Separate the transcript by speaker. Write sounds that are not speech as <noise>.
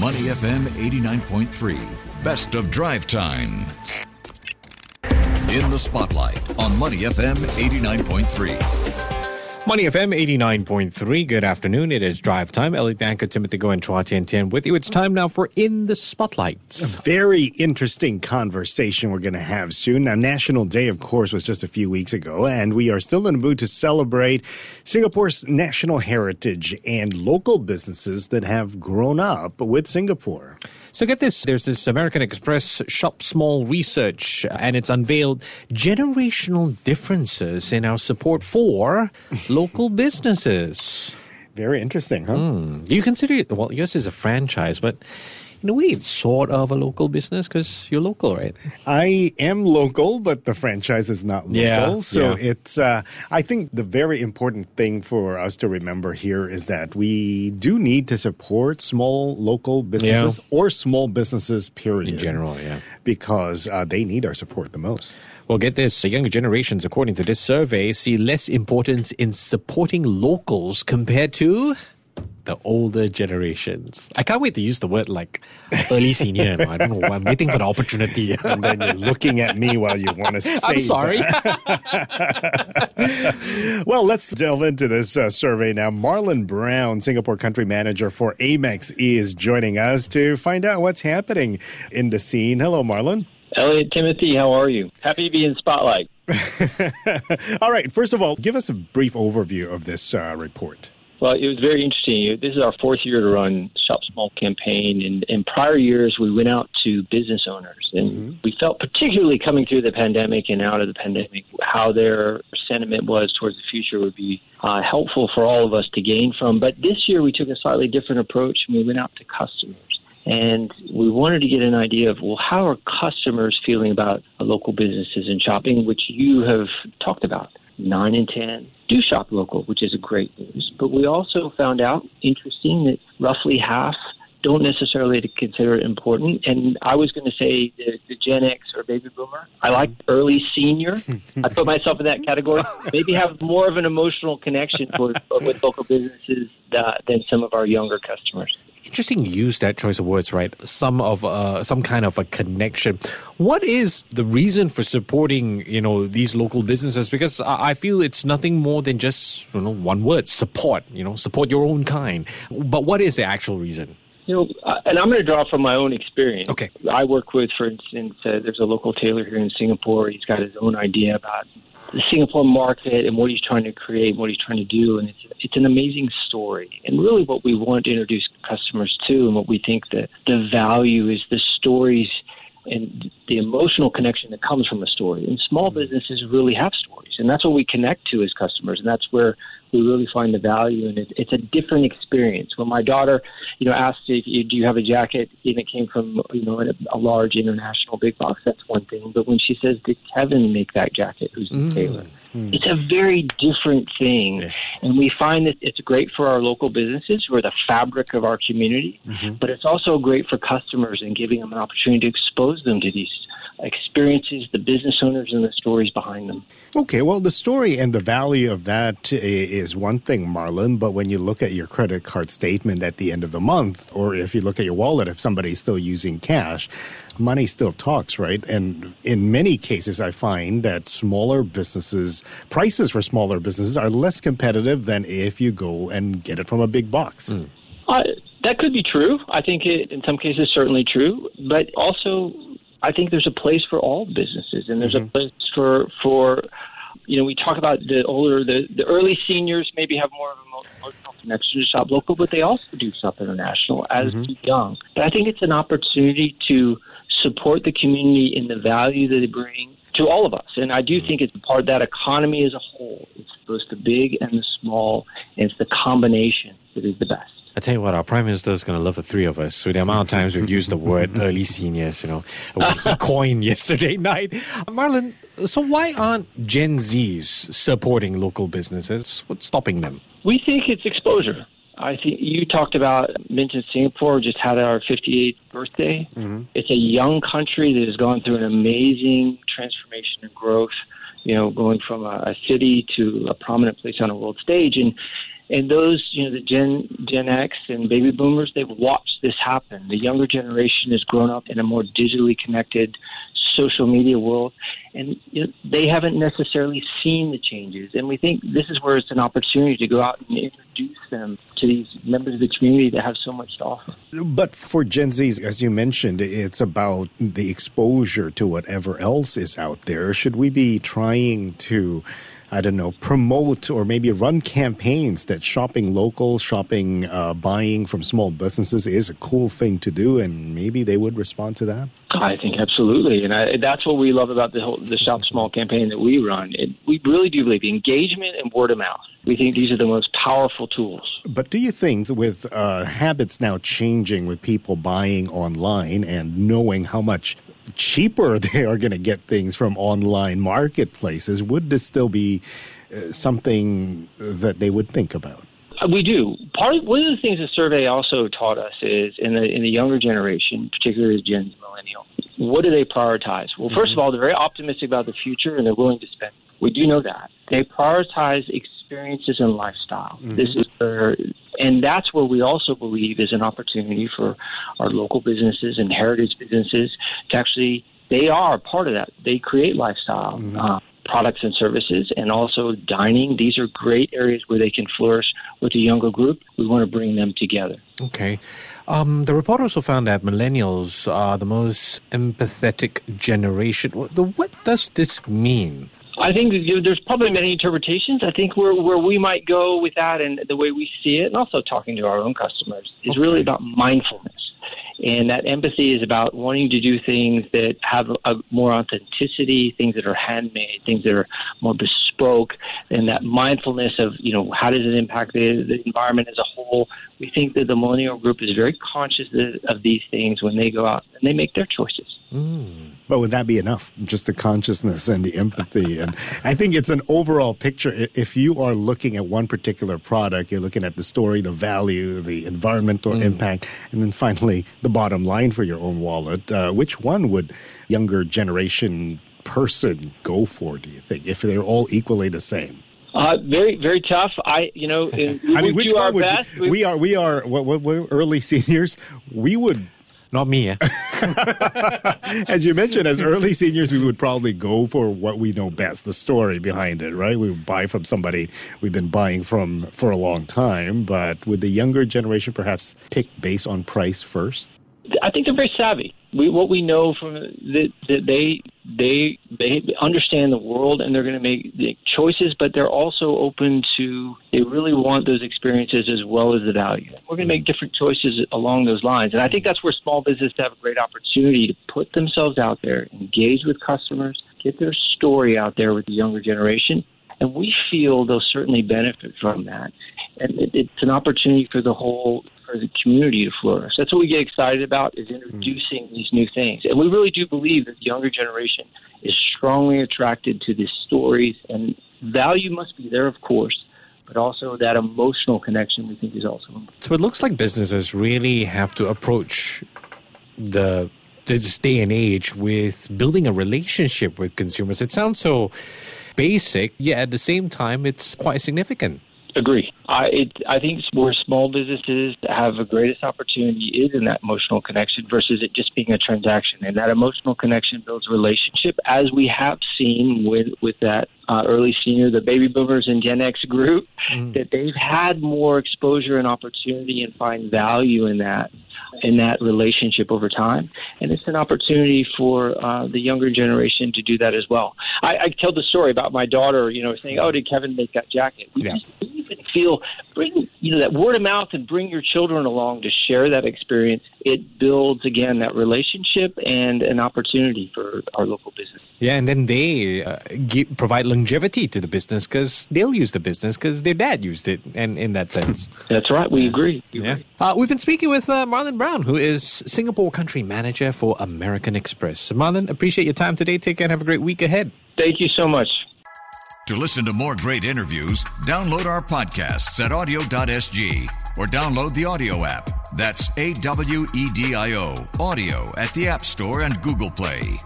Speaker 1: Money FM 89.3, best of drive time. In the spotlight on Money FM 89.3.
Speaker 2: Money FM 89.3. Good afternoon. It is drive time. Elliot Danker, Timothy Go, and Chua Tian Tian with you. It's time now for In the Spotlight.
Speaker 3: A very interesting conversation we're going to have soon. Now, National Day, of course, was just a few weeks ago, and we are still in the mood to celebrate Singapore's national heritage and local businesses that have grown up with Singapore.
Speaker 2: So get this there's this American Express Shop Small research, and it's unveiled generational differences in our support for local businesses.
Speaker 3: Very interesting, huh?
Speaker 2: Mm. Do you consider it, well, yours is a franchise, but in a way, it's sort of a local business because you're local, right?
Speaker 3: I am local, but the franchise is not local.
Speaker 2: Yeah,
Speaker 3: so
Speaker 2: yeah.
Speaker 3: it's, uh, I think the very important thing for us to remember here is that we do need to support small local businesses or small businesses, period.
Speaker 2: In general, yeah.
Speaker 3: Because uh, they need our support the most.
Speaker 2: Well, get this. The younger generations, according to this survey, see less importance in supporting locals compared to the older generations. I can't wait to use the word like early senior. I don't know. I'm waiting for the opportunity. <laughs>
Speaker 3: And then you're looking at me while you want to <laughs> say
Speaker 2: I'm sorry.
Speaker 3: that. <laughs> well, let's delve into this uh, survey now. Marlin Brown, Singapore country manager for Amex, is joining us to find out what's happening in the scene. Hello, Marlin.
Speaker 4: Elliot Timothy, how are you? Happy to be in Spotlight.
Speaker 3: All right. First of all, give us a brief overview of this uh, report.
Speaker 4: Well, it was very interesting. This is our fourth year to run Shop Small campaign. And in prior years, we went out to business owners. And mm-hmm. we felt, particularly coming through the pandemic and out of the pandemic, how their sentiment was towards the future would be uh, helpful for all of us to gain from. But this year, we took a slightly different approach and we went out to customers. And we wanted to get an idea of, well, how are customers feeling about local businesses and shopping, which you have talked about? Nine in 10 do shop local, which is a great news. But we also found out, interesting, that roughly half don't necessarily consider it important. And I was going to say the, the, Gen X or baby boomer. I like early senior. I put myself in that category. Maybe have more of an emotional connection with, with local businesses uh, than some of our younger customers.
Speaker 2: Interesting, use that choice of words, right? Some of uh, some kind of a connection. What is the reason for supporting, you know, these local businesses? Because I feel it's nothing more than just, you know, one word: support. You know, support your own kind. But what is the actual reason?
Speaker 4: You know, and I'm going to draw from my own experience.
Speaker 2: Okay.
Speaker 4: I work with, for instance, uh, there's a local tailor here in Singapore. He's got his own idea about the Singapore market and what he's trying to create, what he's trying to do, and it's it's an amazing story. And really, what we want to introduce customers to, and what we think that the value is the stories and the emotional connection that comes from a story. And small businesses really have stories, and that's what we connect to as customers, and that's where we really find the value. And it, it's a different experience. When my daughter, you know, asked if you, do you have a jacket, and it came from you know a, a large international big box, that's one thing. But when she says, "Did Kevin make that jacket?" Who's the mm. tailor? Mm. It's a very different thing.
Speaker 2: Yes.
Speaker 4: And we find that it's great for our local businesses who are the fabric of our community, mm-hmm. but it's also great for customers and giving them an opportunity to expose them to these experiences, the business owners, and the stories behind them.
Speaker 3: Okay, well, the story and the value of that is one thing, Marlin, but when you look at your credit card statement at the end of the month, or if you look at your wallet, if somebody's still using cash, money still talks, right? And in many cases, I find that smaller businesses, prices for smaller businesses are less competitive than if you go and get it from a big box. Mm.
Speaker 4: Uh, that could be true. I think it, in some cases, certainly true. But also, I think there's a place for all businesses, and there's mm-hmm. a place for for you know we talk about the older the the early seniors maybe have more of a emotional connection to shop local, but they also do shop international as mm-hmm. young. But I think it's an opportunity to support the community in the value that they bring to all of us. And I do think it's part of that economy as a whole. It's both the big and the small, and it's the combination that is the best.
Speaker 2: I tell you what, our prime minister is going to love the three of us. With the amount of times we've used the word <laughs> early seniors, you know, what he coined yesterday <laughs> night. Marlin, so why aren't Gen Zs supporting local businesses? What's stopping them?
Speaker 4: We think it's exposure. I think you talked about mentioned Singapore just had our 58th birthday. Mm-hmm. It's a young country that has gone through an amazing transformation and growth. You know, going from a, a city to a prominent place on a world stage, and and those, you know, the Gen Gen X and baby boomers, they've watched this happen. The younger generation has grown up in a more digitally connected social media world, and you know, they haven't necessarily seen the changes. And we think this is where it's an opportunity to go out and introduce them to these members of the community that have so much to offer.
Speaker 3: But for Gen Zs, as you mentioned, it's about the exposure to whatever else is out there. Should we be trying to I don't know, promote or maybe run campaigns that shopping local, shopping, uh, buying from small businesses is a cool thing to do, and maybe they would respond to that?
Speaker 4: I think absolutely, and I, that's what we love about the whole, the Shop Small campaign that we run. It, we really do believe engagement and word of mouth. We think these are the most powerful tools.
Speaker 3: But do you think, with uh, habits now changing, with people buying online and knowing how much cheaper <laughs> they are going to get things from online marketplaces, would this still be uh, something that they would think about?
Speaker 4: Uh, we do. Part of, one of the things the survey also taught us is in the in the younger generation, particularly Gen Z millennial, what do they prioritize? Well, 1st mm-hmm. of all, they're very optimistic about the future and they're willing to spend. We do know that they prioritize experiences and lifestyle. Mm-hmm. This is their and that's where we also believe is an opportunity for our local businesses and heritage businesses to actually, they are part of that. They create lifestyle. Mm-hmm. Uh, products and services and also dining. These are great areas where they can flourish with a younger group. We want to bring them together.
Speaker 2: Okay. Um, the report also found that millennials are the most empathetic generation. What does this mean?
Speaker 4: I think there's probably many interpretations. I think where where we might go with that and the way we see it, and also talking to our own customers, is okay. really about mindfulness. And that empathy is about wanting to do things that have a, more authenticity, things that are handmade, things that are more bespoke, and that mindfulness of, you know, how does it impact the, the environment as a whole. We think that the millennial group is very conscious of these things when they go out and they make their choices.
Speaker 3: Mm. But would that be enough? Just the consciousness and the empathy. And I think it's an overall picture. If you are looking at one particular product, you're looking at the story, the value, the environmental mm. impact, and then finally the bottom line for your own wallet. Uh, which one would younger generation person go for, do you think, if they're all equally the same?
Speaker 4: Uh, very, very tough. I, you know, <laughs> we I mean, which one would best.
Speaker 3: You, we are, we are, what, what, what, early <laughs> seniors. We would
Speaker 2: not me. Eh? <laughs>
Speaker 3: as you mentioned, as early seniors, we would probably go for what we know best, the story behind it, right? We would buy from somebody we've been buying from for a long time. But would the younger generation perhaps pick based on price first?
Speaker 4: I think they're very savvy. We, what we know from that, that they they they understand the world and they're going to make the choices, but they're also open to. They really want those experiences as well as the value. We're going to make different choices along those lines, and I think that's where small business have a great opportunity to put themselves out there, engage with customers, get their story out there with the younger generation, and we feel they'll certainly benefit from that. And it, it's an opportunity for the whole for the community to flourish. That's what we get excited about is introducing mm. these new things. And we really do believe that the younger generation is strongly attracted to these stories and value must be there of course, but also that emotional connection we think is also important.
Speaker 2: So it looks like businesses really have to approach the this day and age with building a relationship with consumers. It sounds so basic, yet at the same time it's quite significant.
Speaker 4: Agree. I it, I think where small businesses have the greatest opportunity is in that emotional connection versus it just being a transaction. And that emotional connection builds relationship, as we have seen with with that uh, early senior, the baby boomers and Gen X group, mm. that they've had more exposure and opportunity and find value in that in that relationship over time. And it's an opportunity for uh, the younger generation to do that as well. I, I tell the story about my daughter, you know, saying, "Oh, did Kevin make that jacket?" We yeah. just even feel bring you know that word of mouth and bring your children along to share that experience. It builds again that relationship and an opportunity for our local business.
Speaker 2: Yeah, and then they uh, give, provide longevity to the business because they'll use the business because their dad used it, and in that sense.
Speaker 4: That's right. We agree. We
Speaker 2: yeah. Agree. Uh, we've been speaking with uh, Marlin Brown, who is Singapore Country Manager for American Express. Marlin, appreciate your time today. Take care and have a great week ahead.
Speaker 4: Thank you so much.
Speaker 1: To listen to more great interviews, download our podcasts at awedio.sg or download the AWEDIO app. That's A W E D I O, AWEDIO at the App Store and Google Play.